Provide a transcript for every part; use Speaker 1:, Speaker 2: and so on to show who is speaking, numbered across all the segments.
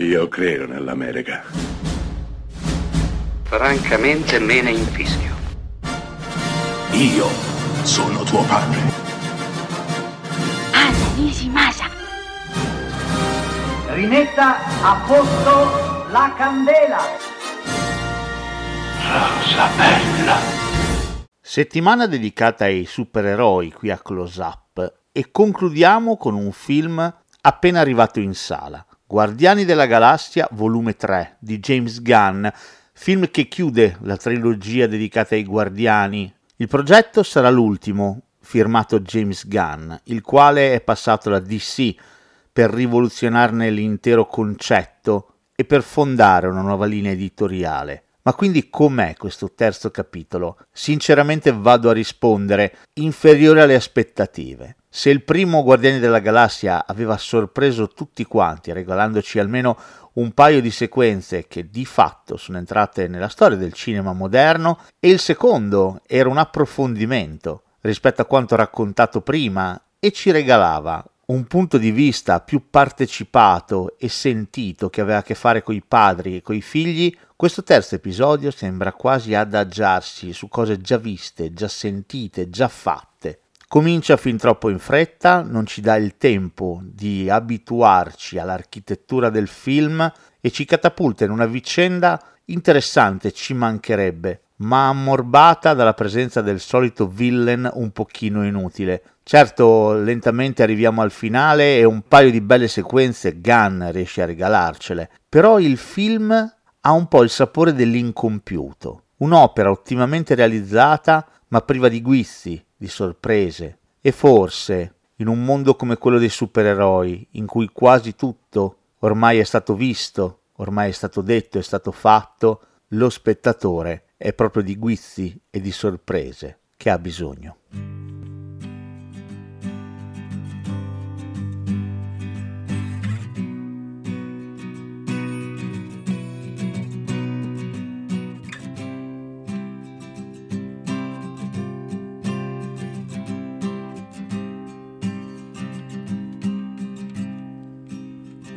Speaker 1: Io credo nell'America.
Speaker 2: Francamente me ne infischio.
Speaker 1: Io sono tuo padre.
Speaker 3: Anna Nishimasa.
Speaker 4: Rimetta a posto la candela.
Speaker 1: Rosa bella.
Speaker 5: Settimana dedicata ai supereroi qui a Close Up e concludiamo con un film appena arrivato in sala. Guardiani della Galassia volume 3 di James Gunn, film che chiude la trilogia dedicata ai Guardiani. Il progetto sarà l'ultimo, firmato James Gunn, il quale è passato alla DC per rivoluzionarne l'intero concetto e per fondare una nuova linea editoriale. Ma quindi com'è questo terzo capitolo? Sinceramente vado a rispondere inferiore alle aspettative. Se il primo Guardiani della Galassia aveva sorpreso tutti quanti, regalandoci almeno un paio di sequenze che di fatto sono entrate nella storia del cinema moderno, e il secondo era un approfondimento rispetto a quanto raccontato prima e ci regalava un punto di vista più partecipato e sentito che aveva a che fare con i padri e con i figli, questo terzo episodio sembra quasi adagiarsi su cose già viste, già sentite, già fatte. Comincia fin troppo in fretta, non ci dà il tempo di abituarci all'architettura del film e ci catapulta in una vicenda interessante, ci mancherebbe, ma ammorbata dalla presenza del solito villain un pochino inutile. Certo, lentamente arriviamo al finale e un paio di belle sequenze Gunn riesce a regalarcele, però il film ha un po' il sapore dell'incompiuto, un'opera ottimamente realizzata ma priva di guizzi, di sorprese e forse, in un mondo come quello dei supereroi, in cui quasi tutto ormai è stato visto, ormai è stato detto, è stato fatto, lo spettatore è proprio di guizzi e di sorprese che ha bisogno.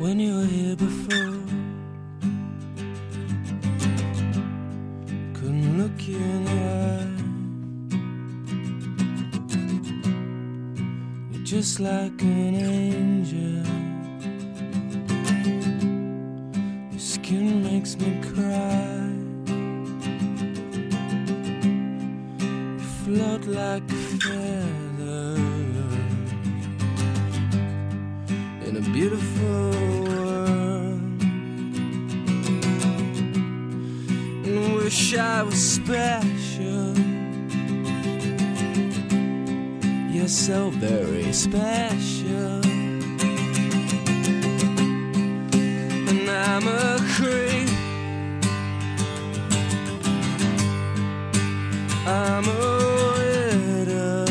Speaker 6: When you were here before. Couldn't look you in the eye. You're just like an angel. Your skin makes me cry. You float like a feather in a beautiful wish I was special. You're so very special. And I'm a creep. I'm a widow.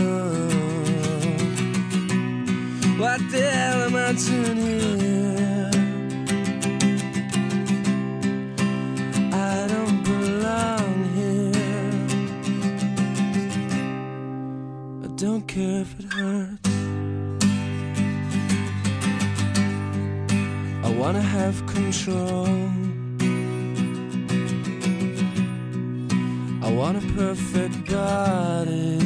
Speaker 6: What the hell am I doing here? Don't care if it hurts. I wanna have control. I want a perfect body.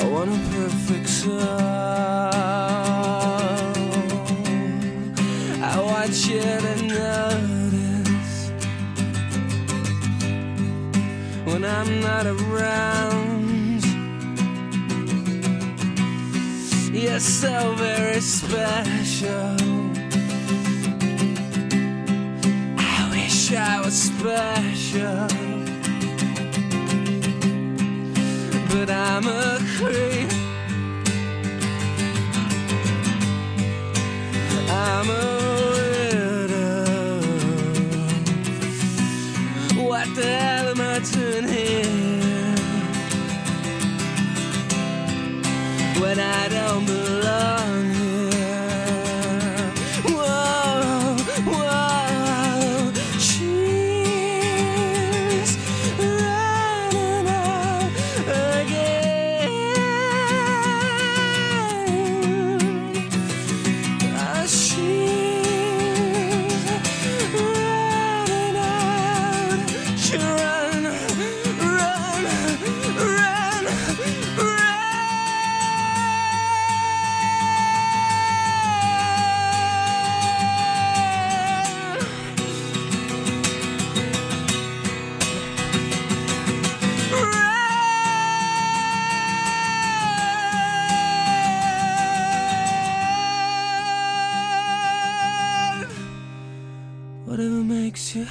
Speaker 6: I want a perfect soul. I want you to when I'm not around. You're so very special. I wish I was special. but I'm a creep.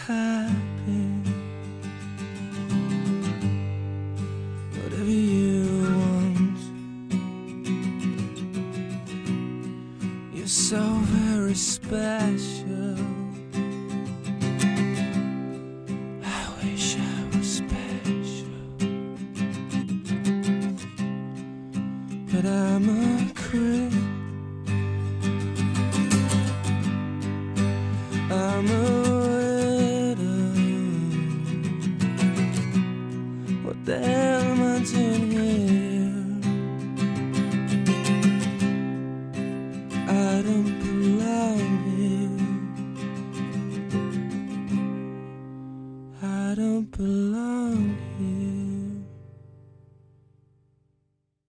Speaker 6: Happy. Whatever you want. You're so very special. I wish I was special. But I'm a